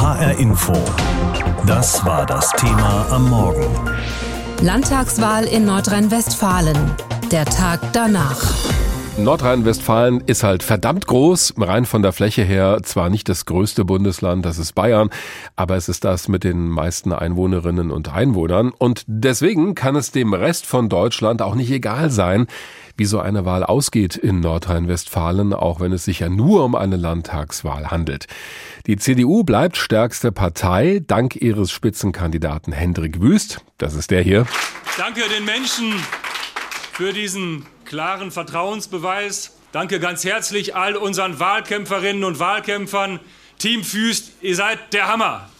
HR Info. Das war das Thema am Morgen. Landtagswahl in Nordrhein-Westfalen. Der Tag danach. Nordrhein-Westfalen ist halt verdammt groß, rein von der Fläche her zwar nicht das größte Bundesland, das ist Bayern, aber es ist das mit den meisten Einwohnerinnen und Einwohnern und deswegen kann es dem Rest von Deutschland auch nicht egal sein, wie so eine Wahl ausgeht in Nordrhein-Westfalen, auch wenn es sich ja nur um eine Landtagswahl handelt. Die CDU bleibt stärkste Partei dank ihres Spitzenkandidaten Hendrik Wüst. Das ist der hier. Danke den Menschen für diesen klaren Vertrauensbeweis. Danke ganz herzlich all unseren Wahlkämpferinnen und Wahlkämpfern. Team Füst, ihr seid der Hammer.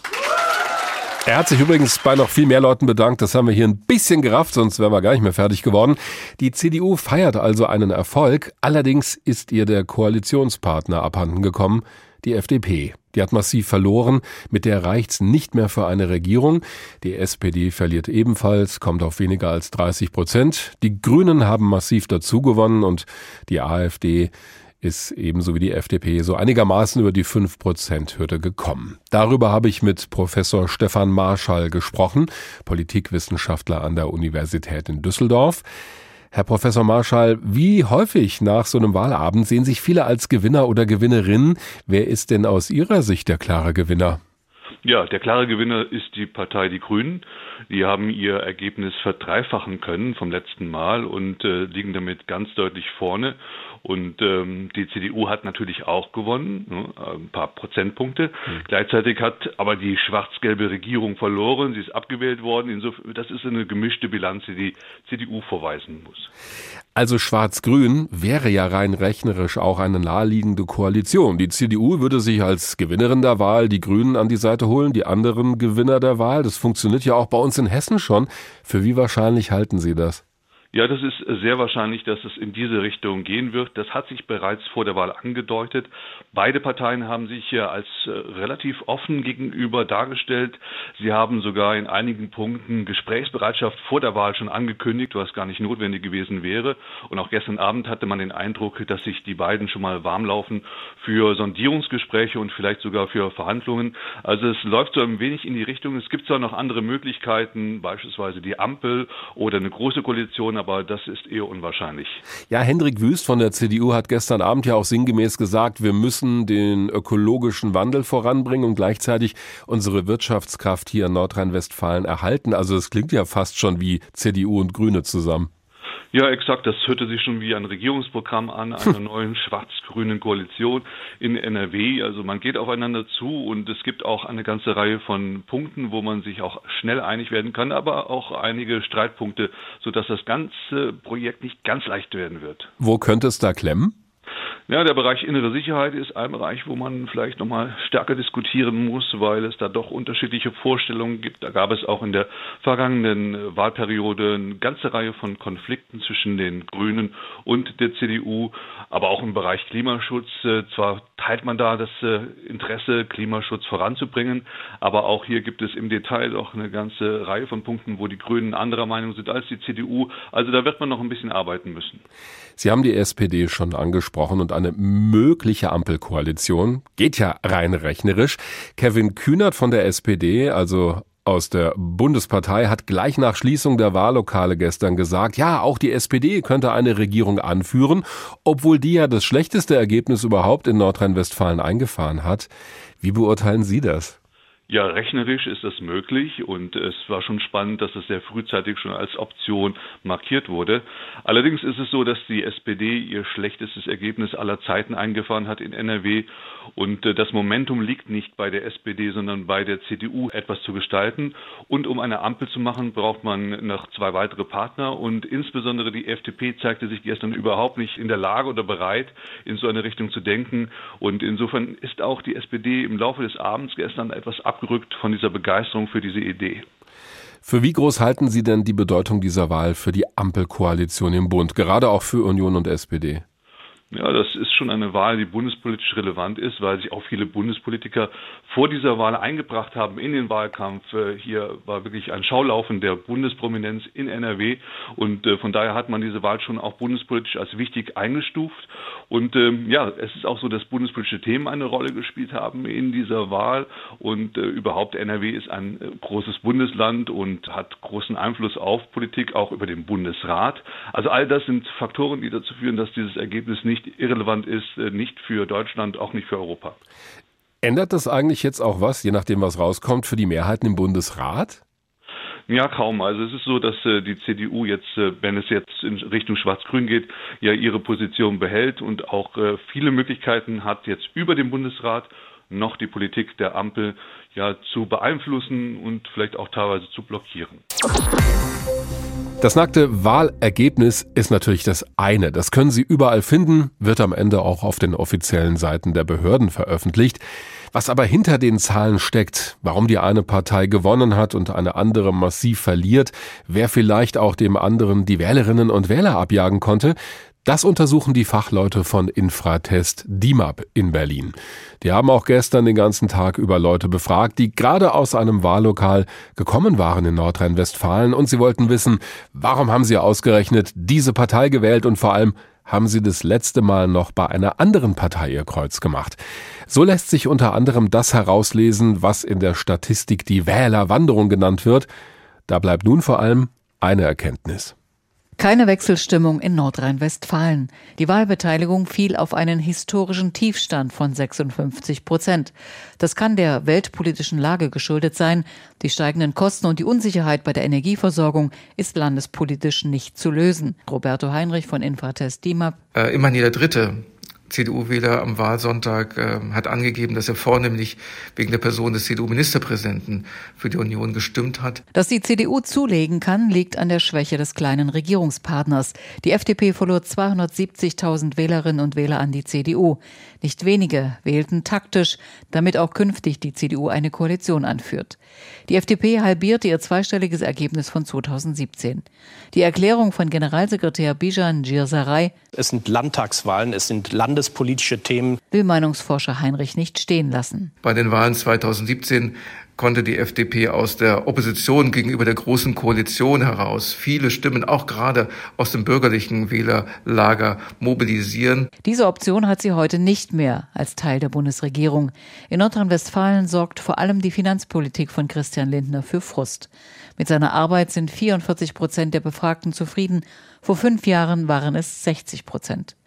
Er hat sich übrigens bei noch viel mehr Leuten bedankt. Das haben wir hier ein bisschen gerafft, sonst wären wir gar nicht mehr fertig geworden. Die CDU feiert also einen Erfolg. Allerdings ist ihr der Koalitionspartner abhanden gekommen, die FDP. Die hat massiv verloren. Mit der reicht's nicht mehr für eine Regierung. Die SPD verliert ebenfalls, kommt auf weniger als 30 Prozent. Die Grünen haben massiv dazugewonnen und die AfD ist ebenso wie die FDP so einigermaßen über die 5-Prozent-Hürde gekommen. Darüber habe ich mit Professor Stefan Marschall gesprochen, Politikwissenschaftler an der Universität in Düsseldorf. Herr Professor Marschall, wie häufig nach so einem Wahlabend sehen sich viele als Gewinner oder Gewinnerin? Wer ist denn aus Ihrer Sicht der klare Gewinner? Ja, der klare Gewinner ist die Partei Die Grünen. Die haben ihr Ergebnis verdreifachen können vom letzten Mal und äh, liegen damit ganz deutlich vorne. Und ähm, die CDU hat natürlich auch gewonnen, ne, ein paar Prozentpunkte. Mhm. Gleichzeitig hat aber die schwarz-gelbe Regierung verloren. Sie ist abgewählt worden. Insofern, das ist eine gemischte Bilanz, die die CDU verweisen muss. Also Schwarz-Grün wäre ja rein rechnerisch auch eine naheliegende Koalition. Die CDU würde sich als Gewinnerin der Wahl die Grünen an die Seite holen, die anderen Gewinner der Wahl. Das funktioniert ja auch bei uns in Hessen schon. Für wie wahrscheinlich halten Sie das? Ja, das ist sehr wahrscheinlich, dass es in diese Richtung gehen wird. Das hat sich bereits vor der Wahl angedeutet. Beide Parteien haben sich ja als äh, relativ offen gegenüber dargestellt. Sie haben sogar in einigen Punkten Gesprächsbereitschaft vor der Wahl schon angekündigt, was gar nicht notwendig gewesen wäre. Und auch gestern Abend hatte man den Eindruck, dass sich die beiden schon mal warm laufen für Sondierungsgespräche und vielleicht sogar für Verhandlungen. Also es läuft so ein wenig in die Richtung. Es gibt zwar noch andere Möglichkeiten, beispielsweise die Ampel oder eine große Koalition, aber das ist eher unwahrscheinlich. Ja, Hendrik Wüst von der CDU hat gestern Abend ja auch sinngemäß gesagt, wir müssen den ökologischen Wandel voranbringen und gleichzeitig unsere Wirtschaftskraft hier in Nordrhein-Westfalen erhalten. Also es klingt ja fast schon wie CDU und Grüne zusammen. Ja, exakt. Das hörte sich schon wie ein Regierungsprogramm an, einer neuen schwarz-grünen Koalition in NRW. Also man geht aufeinander zu und es gibt auch eine ganze Reihe von Punkten, wo man sich auch schnell einig werden kann, aber auch einige Streitpunkte, sodass das ganze Projekt nicht ganz leicht werden wird. Wo könnte es da klemmen? Ja, der Bereich innere Sicherheit ist ein Bereich, wo man vielleicht nochmal stärker diskutieren muss, weil es da doch unterschiedliche Vorstellungen gibt. Da gab es auch in der vergangenen Wahlperiode eine ganze Reihe von Konflikten zwischen den Grünen und der CDU, aber auch im Bereich Klimaschutz. Äh, zwar teilt man da das äh, Interesse, Klimaschutz voranzubringen, aber auch hier gibt es im Detail doch eine ganze Reihe von Punkten, wo die Grünen anderer Meinung sind als die CDU. Also da wird man noch ein bisschen arbeiten müssen. Sie haben die SPD schon angesprochen und eine mögliche Ampelkoalition geht ja rein rechnerisch. Kevin Kühnert von der SPD, also aus der Bundespartei hat gleich nach Schließung der Wahllokale gestern gesagt, ja, auch die SPD könnte eine Regierung anführen, obwohl die ja das schlechteste Ergebnis überhaupt in Nordrhein-Westfalen eingefahren hat. Wie beurteilen Sie das? Ja, rechnerisch ist das möglich und es war schon spannend, dass es sehr frühzeitig schon als Option markiert wurde. Allerdings ist es so, dass die SPD ihr schlechtestes Ergebnis aller Zeiten eingefahren hat in NRW und äh, das Momentum liegt nicht bei der SPD, sondern bei der CDU etwas zu gestalten. Und um eine Ampel zu machen, braucht man noch zwei weitere Partner und insbesondere die FDP zeigte sich gestern überhaupt nicht in der Lage oder bereit, in so eine Richtung zu denken. Und insofern ist auch die SPD im Laufe des Abends gestern etwas ab abgerückt von dieser Begeisterung für diese Idee. Für wie groß halten Sie denn die Bedeutung dieser Wahl für die Ampelkoalition im Bund, gerade auch für Union und SPD? Ja, das ist schon eine Wahl, die bundespolitisch relevant ist, weil sich auch viele Bundespolitiker vor dieser Wahl eingebracht haben in den Wahlkampf. Äh, hier war wirklich ein Schaulaufen der Bundesprominenz in NRW und äh, von daher hat man diese Wahl schon auch bundespolitisch als wichtig eingestuft. Und ähm, ja, es ist auch so, dass bundespolitische Themen eine Rolle gespielt haben in dieser Wahl und äh, überhaupt NRW ist ein äh, großes Bundesland und hat großen Einfluss auf Politik, auch über den Bundesrat. Also all das sind Faktoren, die dazu führen, dass dieses Ergebnis nicht irrelevant ist, äh, nicht für Deutschland, auch nicht für Europa. Ändert das eigentlich jetzt auch was, je nachdem, was rauskommt, für die Mehrheiten im Bundesrat? Ja, kaum. Also es ist so, dass äh, die CDU jetzt, äh, wenn es jetzt in Richtung Schwarz-Grün geht, ja ihre Position behält und auch äh, viele Möglichkeiten hat, jetzt über den Bundesrat noch die Politik der Ampel ja zu beeinflussen und vielleicht auch teilweise zu blockieren. Das nackte Wahlergebnis ist natürlich das eine. Das können Sie überall finden, wird am Ende auch auf den offiziellen Seiten der Behörden veröffentlicht. Was aber hinter den Zahlen steckt, warum die eine Partei gewonnen hat und eine andere massiv verliert, wer vielleicht auch dem anderen die Wählerinnen und Wähler abjagen konnte, das untersuchen die Fachleute von Infratest DIMAP in Berlin. Die haben auch gestern den ganzen Tag über Leute befragt, die gerade aus einem Wahllokal gekommen waren in Nordrhein-Westfalen und sie wollten wissen, warum haben sie ausgerechnet diese Partei gewählt und vor allem, haben sie das letzte Mal noch bei einer anderen Partei ihr Kreuz gemacht. So lässt sich unter anderem das herauslesen, was in der Statistik die Wählerwanderung genannt wird. Da bleibt nun vor allem eine Erkenntnis. Keine Wechselstimmung in Nordrhein-Westfalen. Die Wahlbeteiligung fiel auf einen historischen Tiefstand von 56 Prozent. Das kann der weltpolitischen Lage geschuldet sein. Die steigenden Kosten und die Unsicherheit bei der Energieversorgung ist landespolitisch nicht zu lösen. Roberto Heinrich von Infratest DIMAP. Äh, immerhin jeder Dritte CDU-Wähler am Wahlsonntag äh, hat angegeben, dass er vornehmlich wegen der Person des CDU-Ministerpräsidenten für die Union gestimmt hat. Dass die CDU zulegen kann, liegt an der Schwäche des kleinen Regierungspartners. Die FDP verlor 270.000 Wählerinnen und Wähler an die CDU. Nicht wenige wählten taktisch, damit auch künftig die CDU eine Koalition anführt. Die FDP halbierte ihr zweistelliges Ergebnis von 2017. Die Erklärung von Generalsekretär Bijan Girsaray Es sind Landtagswahlen, es sind landespolitische Themen. Will Meinungsforscher Heinrich nicht stehen lassen. Bei den Wahlen 2017 konnte die FDP aus der Opposition gegenüber der Großen Koalition heraus viele Stimmen, auch gerade aus dem bürgerlichen Wählerlager, mobilisieren. Diese Option hat sie heute nicht mehr als Teil der Bundesregierung. In Nordrhein-Westfalen sorgt vor allem die Finanzpolitik von Christian Lindner für Frust. Mit seiner Arbeit sind 44 Prozent der Befragten zufrieden. Vor fünf Jahren waren es 60 Prozent.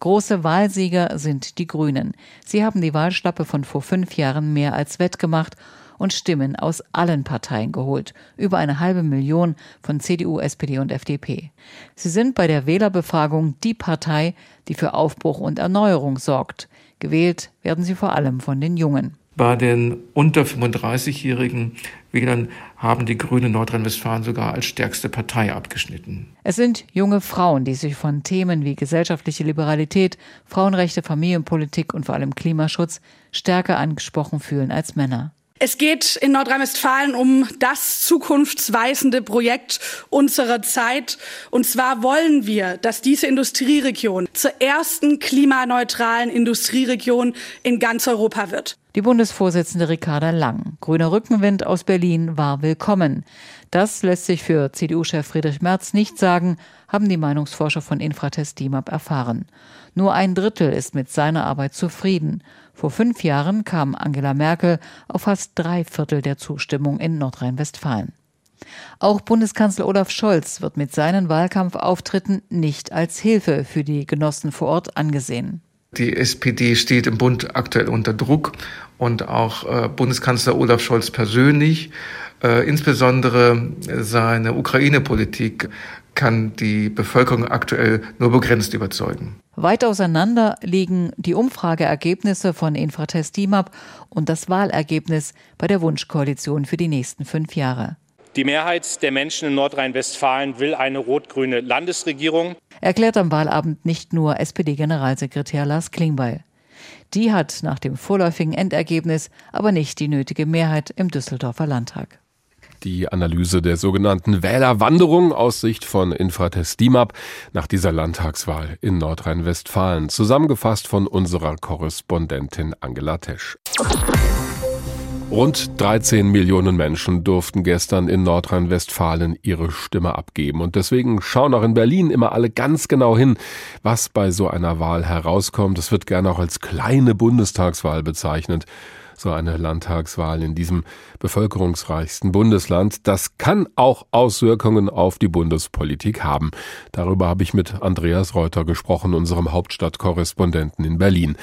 Große Wahlsieger sind die Grünen. Sie haben die Wahlschlappe von vor fünf Jahren mehr als wettgemacht und Stimmen aus allen Parteien geholt, über eine halbe Million von CDU, SPD und FDP. Sie sind bei der Wählerbefragung die Partei, die für Aufbruch und Erneuerung sorgt. Gewählt werden sie vor allem von den Jungen. Bei den unter 35-jährigen Wählern haben die Grünen Nordrhein-Westfalen sogar als stärkste Partei abgeschnitten. Es sind junge Frauen, die sich von Themen wie gesellschaftliche Liberalität, Frauenrechte, Familienpolitik und vor allem Klimaschutz stärker angesprochen fühlen als Männer. Es geht in Nordrhein-Westfalen um das zukunftsweisende Projekt unserer Zeit. Und zwar wollen wir, dass diese Industrieregion zur ersten klimaneutralen Industrieregion in ganz Europa wird. Die Bundesvorsitzende Ricarda Lang, grüner Rückenwind aus Berlin, war willkommen. Das lässt sich für CDU-Chef Friedrich Merz nicht sagen, haben die Meinungsforscher von Infratest DIMAP erfahren. Nur ein Drittel ist mit seiner Arbeit zufrieden. Vor fünf Jahren kam Angela Merkel auf fast drei Viertel der Zustimmung in Nordrhein-Westfalen. Auch Bundeskanzler Olaf Scholz wird mit seinen Wahlkampfauftritten nicht als Hilfe für die Genossen vor Ort angesehen. Die SPD steht im Bund aktuell unter Druck und auch äh, Bundeskanzler Olaf Scholz persönlich, äh, insbesondere seine Ukraine-Politik, kann die Bevölkerung aktuell nur begrenzt überzeugen. Weit auseinander liegen die Umfrageergebnisse von Infratest DIMAP und das Wahlergebnis bei der Wunschkoalition für die nächsten fünf Jahre. Die Mehrheit der Menschen in Nordrhein-Westfalen will eine rot-grüne Landesregierung. Erklärt am Wahlabend nicht nur SPD-Generalsekretär Lars Klingbeil. Die hat nach dem vorläufigen Endergebnis aber nicht die nötige Mehrheit im Düsseldorfer Landtag. Die Analyse der sogenannten Wählerwanderung aus Sicht von Infratest DIMAP nach dieser Landtagswahl in Nordrhein-Westfalen. Zusammengefasst von unserer Korrespondentin Angela Tesch. Rund 13 Millionen Menschen durften gestern in Nordrhein-Westfalen ihre Stimme abgeben. Und deswegen schauen auch in Berlin immer alle ganz genau hin, was bei so einer Wahl herauskommt. Es wird gerne auch als kleine Bundestagswahl bezeichnet. So eine Landtagswahl in diesem bevölkerungsreichsten Bundesland. Das kann auch Auswirkungen auf die Bundespolitik haben. Darüber habe ich mit Andreas Reuter gesprochen, unserem Hauptstadtkorrespondenten in Berlin.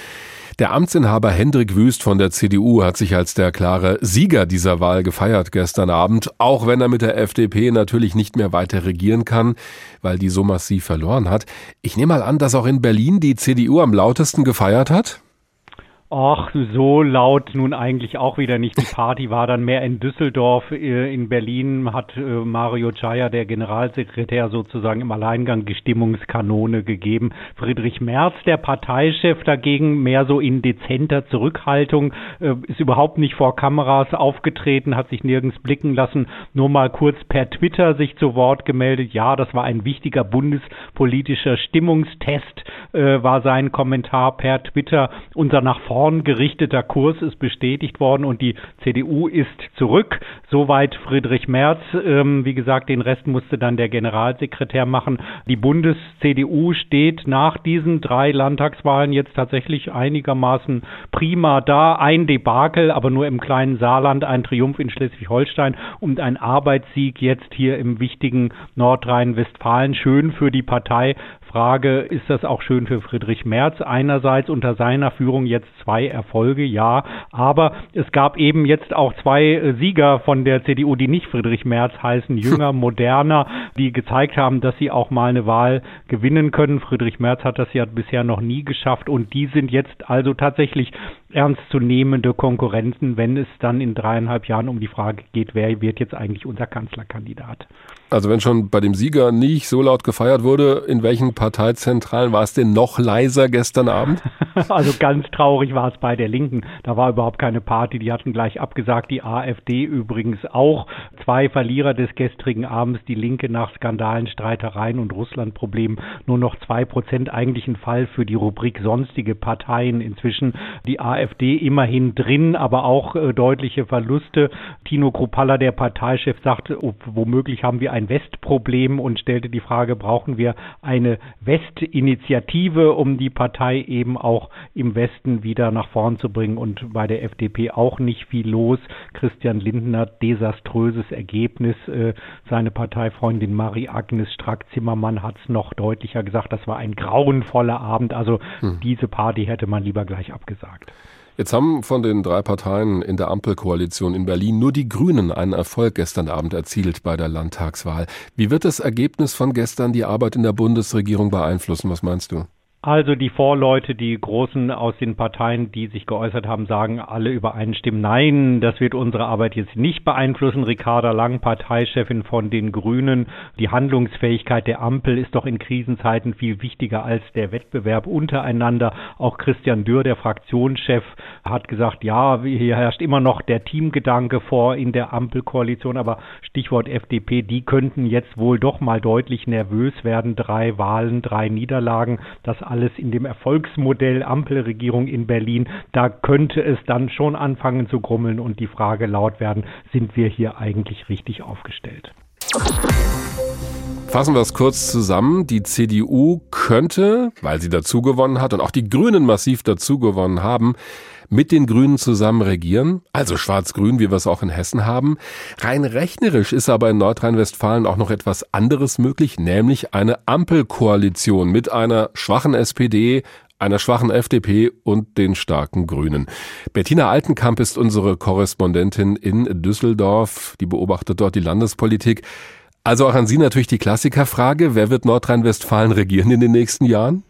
Der Amtsinhaber Hendrik Wüst von der CDU hat sich als der klare Sieger dieser Wahl gefeiert gestern Abend, auch wenn er mit der FDP natürlich nicht mehr weiter regieren kann, weil die so massiv verloren hat. Ich nehme mal an, dass auch in Berlin die CDU am lautesten gefeiert hat? Ach, so laut nun eigentlich auch wieder nicht. Die Party war dann mehr in Düsseldorf. Äh, in Berlin hat äh, Mario Chaya, der Generalsekretär, sozusagen im Alleingang die Stimmungskanone gegeben. Friedrich Merz, der Parteichef, dagegen mehr so in dezenter Zurückhaltung, äh, ist überhaupt nicht vor Kameras aufgetreten, hat sich nirgends blicken lassen, nur mal kurz per Twitter sich zu Wort gemeldet. Ja, das war ein wichtiger bundespolitischer Stimmungstest, war sein Kommentar per Twitter. Unser nach vorn gerichteter Kurs ist bestätigt worden und die CDU ist zurück. Soweit Friedrich Merz. Ähm, wie gesagt, den Rest musste dann der Generalsekretär machen. Die Bundes-CDU steht nach diesen drei Landtagswahlen jetzt tatsächlich einigermaßen prima da. Ein Debakel, aber nur im kleinen Saarland, ein Triumph in Schleswig-Holstein und ein Arbeitssieg jetzt hier im wichtigen Nordrhein-Westfalen. Schön für die Partei Frage, ist das auch schön für Friedrich Merz? Einerseits unter seiner Führung jetzt zwei Erfolge, ja, aber es gab eben jetzt auch zwei äh, Sieger von der CDU, die nicht Friedrich Merz heißen, jünger, moderner, die gezeigt haben, dass sie auch mal eine Wahl gewinnen können. Friedrich Merz hat das ja bisher noch nie geschafft und die sind jetzt also tatsächlich ernstzunehmende Konkurrenten, wenn es dann in dreieinhalb Jahren um die Frage geht, wer wird jetzt eigentlich unser Kanzlerkandidat. Also wenn schon bei dem Sieger nicht so laut gefeiert wurde, in welchen Parteizentralen war es denn noch leiser gestern Abend? also ganz traurig war es bei der Linken. Da war überhaupt keine Party. Die hatten gleich abgesagt. Die AfD übrigens auch. Zwei Verlierer des gestrigen Abends. Die Linke nach Skandalen, Streitereien und Russlandproblemen. Nur noch zwei Prozent. Eigentlich ein Fall für die Rubrik sonstige Parteien. Inzwischen die AfD immerhin drin, aber auch äh, deutliche Verluste. Tino Kruppalla, der Parteichef, sagte, oh, womöglich haben wir ein Westproblem und stellte die Frage, brauchen wir eine Westinitiative, um die Partei eben auch im Westen wieder nach vorn zu bringen und bei der FDP auch nicht viel los. Christian Lindner, desaströses Ergebnis. Äh, seine Parteifreundin Marie-Agnes Strack-Zimmermann hat es noch deutlicher gesagt, das war ein grauenvoller Abend. Also hm. diese Party hätte man lieber gleich abgesagt. Jetzt haben von den drei Parteien in der Ampelkoalition in Berlin nur die Grünen einen Erfolg gestern Abend erzielt bei der Landtagswahl. Wie wird das Ergebnis von gestern die Arbeit in der Bundesregierung beeinflussen? Was meinst du? Also die Vorleute, die Großen aus den Parteien, die sich geäußert haben, sagen alle übereinstimmen, nein, das wird unsere Arbeit jetzt nicht beeinflussen. Ricarda Lang, Parteichefin von den Grünen, die Handlungsfähigkeit der Ampel ist doch in Krisenzeiten viel wichtiger als der Wettbewerb untereinander. Auch Christian Dürr, der Fraktionschef, hat gesagt, ja, hier herrscht immer noch der Teamgedanke vor in der Ampelkoalition, aber Stichwort FDP, die könnten jetzt wohl doch mal deutlich nervös werden. Drei Wahlen, drei Niederlagen, das alles in dem Erfolgsmodell Ampelregierung in Berlin, da könnte es dann schon anfangen zu grummeln und die Frage laut werden, sind wir hier eigentlich richtig aufgestellt? Fassen wir es kurz zusammen. Die CDU könnte, weil sie dazu gewonnen hat und auch die Grünen massiv dazu gewonnen haben, mit den Grünen zusammen regieren, also schwarz-grün, wie wir es auch in Hessen haben. Rein rechnerisch ist aber in Nordrhein-Westfalen auch noch etwas anderes möglich, nämlich eine Ampelkoalition mit einer schwachen SPD, einer schwachen FDP und den starken Grünen. Bettina Altenkamp ist unsere Korrespondentin in Düsseldorf. Die beobachtet dort die Landespolitik. Also auch an Sie natürlich die Klassikerfrage. Wer wird Nordrhein-Westfalen regieren in den nächsten Jahren?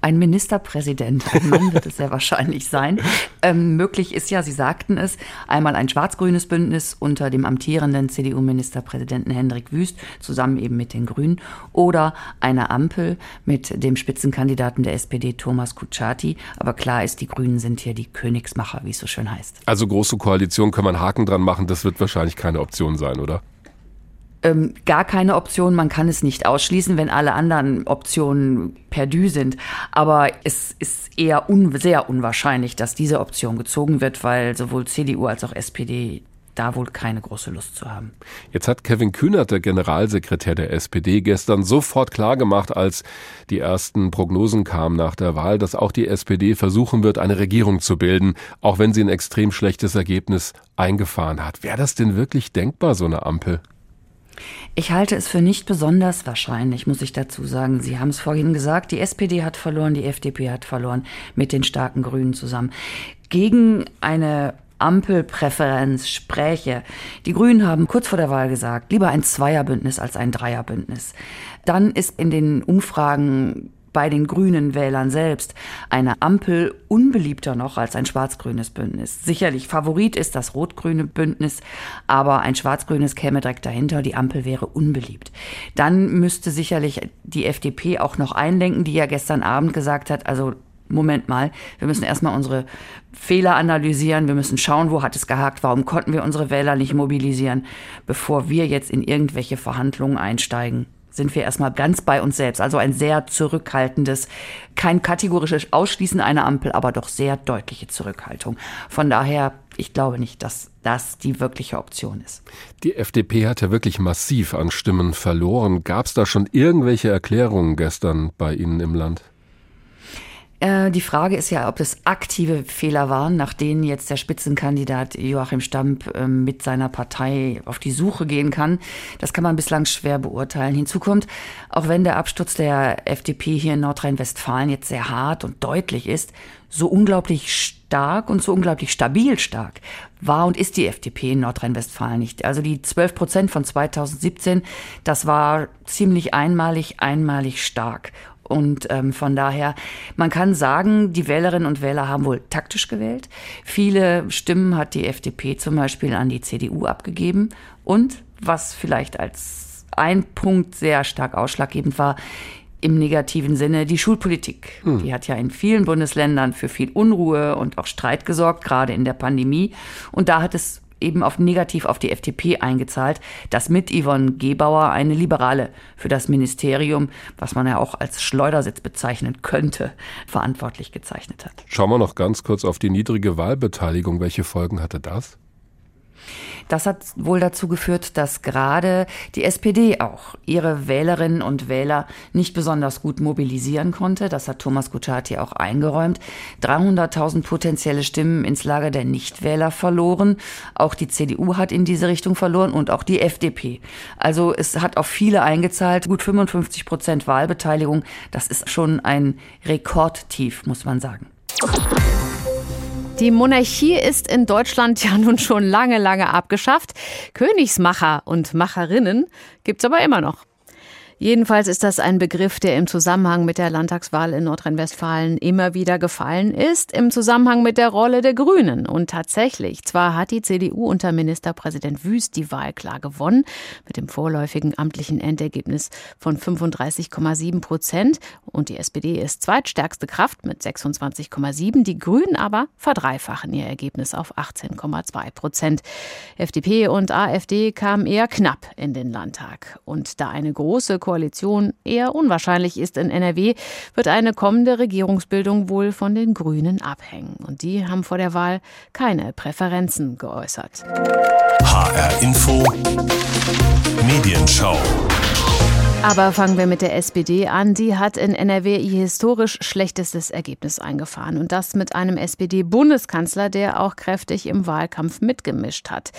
Ein Ministerpräsident, ein Mann wird es sehr wahrscheinlich sein. Ähm, möglich ist ja, Sie sagten es, einmal ein schwarz-grünes Bündnis unter dem amtierenden CDU-Ministerpräsidenten Hendrik Wüst, zusammen eben mit den Grünen, oder eine Ampel mit dem Spitzenkandidaten der SPD Thomas Kutschaty. Aber klar ist, die Grünen sind hier die Königsmacher, wie es so schön heißt. Also große Koalition kann man Haken dran machen, das wird wahrscheinlich keine Option sein, oder? Ähm, gar keine Option. Man kann es nicht ausschließen, wenn alle anderen Optionen perdu sind. Aber es ist eher un sehr unwahrscheinlich, dass diese Option gezogen wird, weil sowohl CDU als auch SPD da wohl keine große Lust zu haben. Jetzt hat Kevin Kühnert, der Generalsekretär der SPD, gestern sofort klargemacht, als die ersten Prognosen kamen nach der Wahl, dass auch die SPD versuchen wird, eine Regierung zu bilden, auch wenn sie ein extrem schlechtes Ergebnis eingefahren hat. Wäre das denn wirklich denkbar, so eine Ampel? Ich halte es für nicht besonders wahrscheinlich, muss ich dazu sagen. Sie haben es vorhin gesagt, die SPD hat verloren, die FDP hat verloren mit den starken Grünen zusammen. Gegen eine Ampelpräferenz spräche. Die Grünen haben kurz vor der Wahl gesagt, lieber ein Zweierbündnis als ein Dreierbündnis. Dann ist in den Umfragen bei den grünen Wählern selbst. Eine Ampel unbeliebter noch als ein schwarz-grünes Bündnis. Sicherlich Favorit ist das rot-grüne Bündnis, aber ein schwarz-grünes käme direkt dahinter, die Ampel wäre unbeliebt. Dann müsste sicherlich die FDP auch noch einlenken, die ja gestern Abend gesagt hat, also Moment mal, wir müssen erstmal unsere Fehler analysieren, wir müssen schauen, wo hat es gehakt, warum konnten wir unsere Wähler nicht mobilisieren, bevor wir jetzt in irgendwelche Verhandlungen einsteigen sind wir erstmal ganz bei uns selbst. Also ein sehr zurückhaltendes, kein kategorisches Ausschließen einer Ampel, aber doch sehr deutliche Zurückhaltung. Von daher, ich glaube nicht, dass das die wirkliche Option ist. Die FDP hat ja wirklich massiv an Stimmen verloren. Gab es da schon irgendwelche Erklärungen gestern bei Ihnen im Land? Äh, die Frage ist ja, ob es aktive Fehler waren, nach denen jetzt der Spitzenkandidat Joachim Stamp ähm, mit seiner Partei auf die Suche gehen kann. Das kann man bislang schwer beurteilen. Hinzu kommt, auch wenn der Absturz der FDP hier in Nordrhein-Westfalen jetzt sehr hart und deutlich ist, so unglaublich stark und so unglaublich stabil stark war und ist die FDP in Nordrhein-Westfalen nicht. Also die 12 Prozent von 2017, das war ziemlich einmalig, einmalig stark. Und ähm, von daher, man kann sagen, die Wählerinnen und Wähler haben wohl taktisch gewählt. Viele Stimmen hat die FDP zum Beispiel an die CDU abgegeben. Und was vielleicht als ein Punkt sehr stark ausschlaggebend war, im negativen Sinne die Schulpolitik. Hm. Die hat ja in vielen Bundesländern für viel Unruhe und auch Streit gesorgt, gerade in der Pandemie. Und da hat es eben auf negativ auf die FDP eingezahlt, das mit Yvonne Gebauer eine Liberale für das Ministerium, was man ja auch als Schleudersitz bezeichnen könnte, verantwortlich gezeichnet hat. Schauen wir noch ganz kurz auf die niedrige Wahlbeteiligung. Welche Folgen hatte das? Das hat wohl dazu geführt, dass gerade die SPD auch ihre Wählerinnen und Wähler nicht besonders gut mobilisieren konnte. Das hat Thomas Kutschaty auch eingeräumt. 300.000 potenzielle Stimmen ins Lager der Nichtwähler verloren. Auch die CDU hat in diese Richtung verloren und auch die FDP. Also es hat auf viele eingezahlt. Gut 55 Prozent Wahlbeteiligung. Das ist schon ein Rekordtief, muss man sagen. Die Monarchie ist in Deutschland ja nun schon lange, lange abgeschafft. Königsmacher und Macherinnen gibt's aber immer noch. Jedenfalls ist das ein Begriff, der im Zusammenhang mit der Landtagswahl in Nordrhein-Westfalen immer wieder gefallen ist, im Zusammenhang mit der Rolle der Grünen. Und tatsächlich, zwar hat die CDU unter Ministerpräsident Wüst die Wahl klar gewonnen, mit dem vorläufigen amtlichen Endergebnis von 35,7 Prozent. Und die SPD ist zweitstärkste Kraft mit 26,7. Die Grünen aber verdreifachen ihr Ergebnis auf 18,2 Prozent. FDP und AfD kamen eher knapp in den Landtag. Und da eine große Koalition eher unwahrscheinlich ist in NRW, wird eine kommende Regierungsbildung wohl von den Grünen abhängen. Und die haben vor der Wahl keine Präferenzen geäußert. HR Info Medienschau aber fangen wir mit der SPD an. Die hat in NRW ihr historisch schlechtestes Ergebnis eingefahren. Und das mit einem SPD-Bundeskanzler, der auch kräftig im Wahlkampf mitgemischt hat.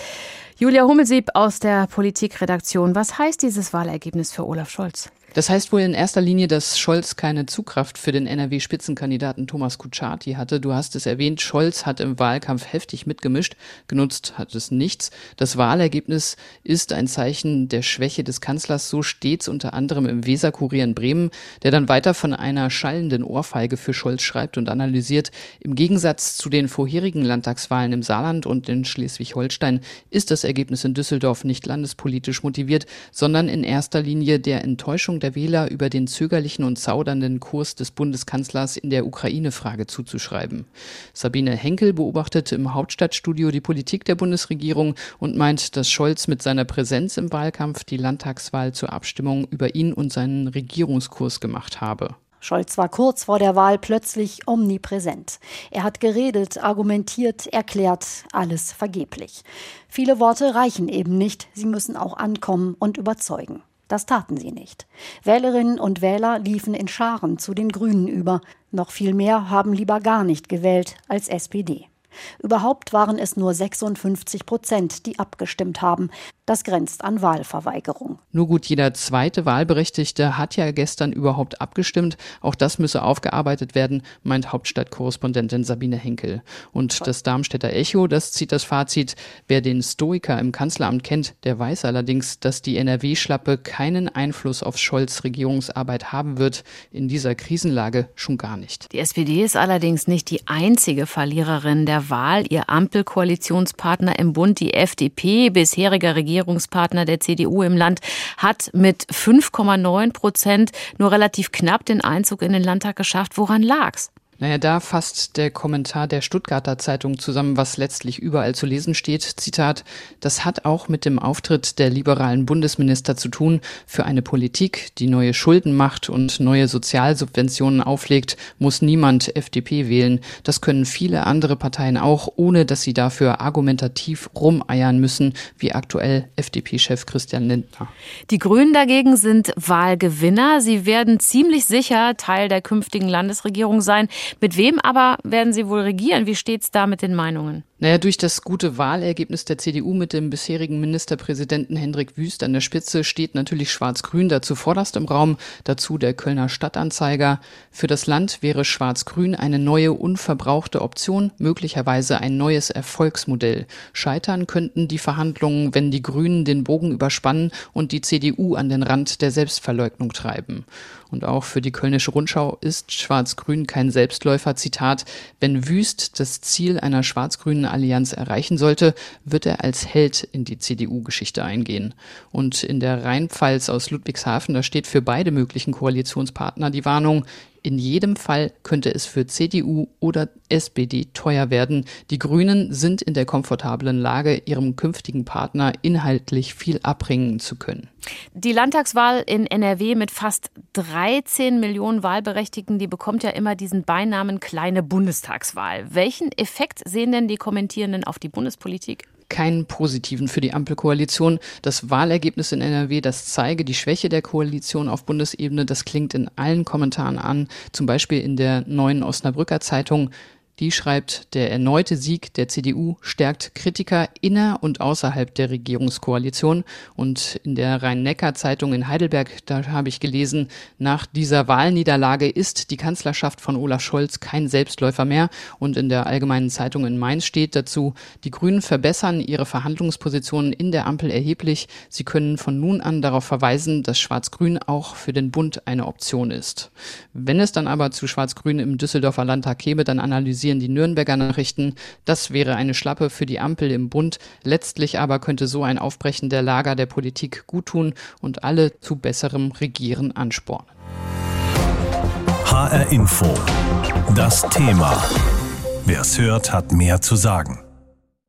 Julia Hummelsieb aus der Politikredaktion. Was heißt dieses Wahlergebnis für Olaf Scholz? Das heißt wohl in erster Linie, dass Scholz keine Zugkraft für den NRW-Spitzenkandidaten Thomas Kutschaty hatte. Du hast es erwähnt, Scholz hat im Wahlkampf heftig mitgemischt, genutzt hat es nichts. Das Wahlergebnis ist ein Zeichen der Schwäche des Kanzlers, so steht's unter anderem im Weserkurier in Bremen, der dann weiter von einer schallenden Ohrfeige für Scholz schreibt und analysiert. Im Gegensatz zu den vorherigen Landtagswahlen im Saarland und in Schleswig-Holstein ist das Ergebnis in Düsseldorf nicht landespolitisch motiviert, sondern in erster Linie der Enttäuschung der Wähler über den zögerlichen und zaudernden Kurs des Bundeskanzlers in der Ukraine-Frage zuzuschreiben. Sabine Henkel beobachtet im Hauptstadtstudio die Politik der Bundesregierung und meint, dass Scholz mit seiner Präsenz im Wahlkampf die Landtagswahl zur Abstimmung über ihn und seinen Regierungskurs gemacht habe. Scholz war kurz vor der Wahl plötzlich omnipräsent. Er hat geredet, argumentiert, erklärt, alles vergeblich. Viele Worte reichen eben nicht, sie müssen auch ankommen und überzeugen. Das taten sie nicht. Wählerinnen und Wähler liefen in Scharen zu den Grünen über. Noch viel mehr haben lieber gar nicht gewählt als SPD. Überhaupt waren es nur 56 Prozent, die abgestimmt haben. Das grenzt an Wahlverweigerung. Nur gut jeder zweite Wahlberechtigte hat ja gestern überhaupt abgestimmt. Auch das müsse aufgearbeitet werden, meint Hauptstadtkorrespondentin Sabine Henkel. Und das Darmstädter Echo, das zieht das Fazit, wer den Stoiker im Kanzleramt kennt, der weiß allerdings, dass die NRW-Schlappe keinen Einfluss auf Scholz Regierungsarbeit haben wird, in dieser Krisenlage schon gar nicht. Die SPD ist allerdings nicht die einzige Verliererin der Wahl. Ihr Ampelkoalitionspartner im Bund, die FDP, bisheriger Regierungspartner der CDU im Land, hat mit 5,9 Prozent nur relativ knapp den Einzug in den Landtag geschafft. Woran lag's? Naja, da fasst der Kommentar der Stuttgarter Zeitung zusammen, was letztlich überall zu lesen steht. Zitat, das hat auch mit dem Auftritt der liberalen Bundesminister zu tun. Für eine Politik, die neue Schulden macht und neue Sozialsubventionen auflegt, muss niemand FDP wählen. Das können viele andere Parteien auch, ohne dass sie dafür argumentativ rumeiern müssen, wie aktuell FDP-Chef Christian Lindner. Die Grünen dagegen sind Wahlgewinner. Sie werden ziemlich sicher Teil der künftigen Landesregierung sein. Mit wem aber werden sie wohl regieren? Wie steht es da mit den Meinungen? Naja, durch das gute Wahlergebnis der CDU mit dem bisherigen Ministerpräsidenten Hendrik Wüst an der Spitze steht natürlich Schwarz-Grün dazu vorderst im Raum, dazu der Kölner Stadtanzeiger. Für das Land wäre Schwarz-Grün eine neue, unverbrauchte Option, möglicherweise ein neues Erfolgsmodell. Scheitern könnten die Verhandlungen, wenn die Grünen den Bogen überspannen und die CDU an den Rand der Selbstverleugnung treiben. Und auch für die Kölnische Rundschau ist Schwarz-Grün kein Selbstläufer. Zitat, wenn Wüst das Ziel einer schwarz-grünen Allianz erreichen sollte, wird er als Held in die CDU-Geschichte eingehen. Und in der Rheinpfalz aus Ludwigshafen, da steht für beide möglichen Koalitionspartner die Warnung, in jedem Fall könnte es für CDU oder SPD teuer werden. Die Grünen sind in der komfortablen Lage, ihrem künftigen Partner inhaltlich viel abbringen zu können. Die Landtagswahl in NRW mit fast 13 Millionen Wahlberechtigten, die bekommt ja immer diesen Beinamen kleine Bundestagswahl. Welchen Effekt sehen denn die Kommentierenden auf die Bundespolitik? Keinen positiven für die Ampelkoalition. Das Wahlergebnis in NRW, das zeige die Schwäche der Koalition auf Bundesebene. Das klingt in allen Kommentaren an, zum Beispiel in der neuen Osnabrücker Zeitung. Die schreibt, der erneute Sieg der CDU stärkt Kritiker inner und außerhalb der Regierungskoalition. Und in der Rhein-Neckar-Zeitung in Heidelberg, da habe ich gelesen, nach dieser Wahlniederlage ist die Kanzlerschaft von Olaf Scholz kein Selbstläufer mehr. Und in der Allgemeinen Zeitung in Mainz steht dazu, die Grünen verbessern ihre Verhandlungspositionen in der Ampel erheblich. Sie können von nun an darauf verweisen, dass Schwarz-Grün auch für den Bund eine Option ist. Wenn es dann aber zu Schwarz-Grün im Düsseldorfer Landtag käme, dann analysiert kritisieren die Nürnberger Nachrichten, das wäre eine Schlappe für die Ampel im Bund. Letztlich aber könnte so ein Aufbrechen der Lager der Politik guttun und alle zu besserem Regieren anspornen. HR Info. Das Thema. Wer es hört, hat mehr zu sagen.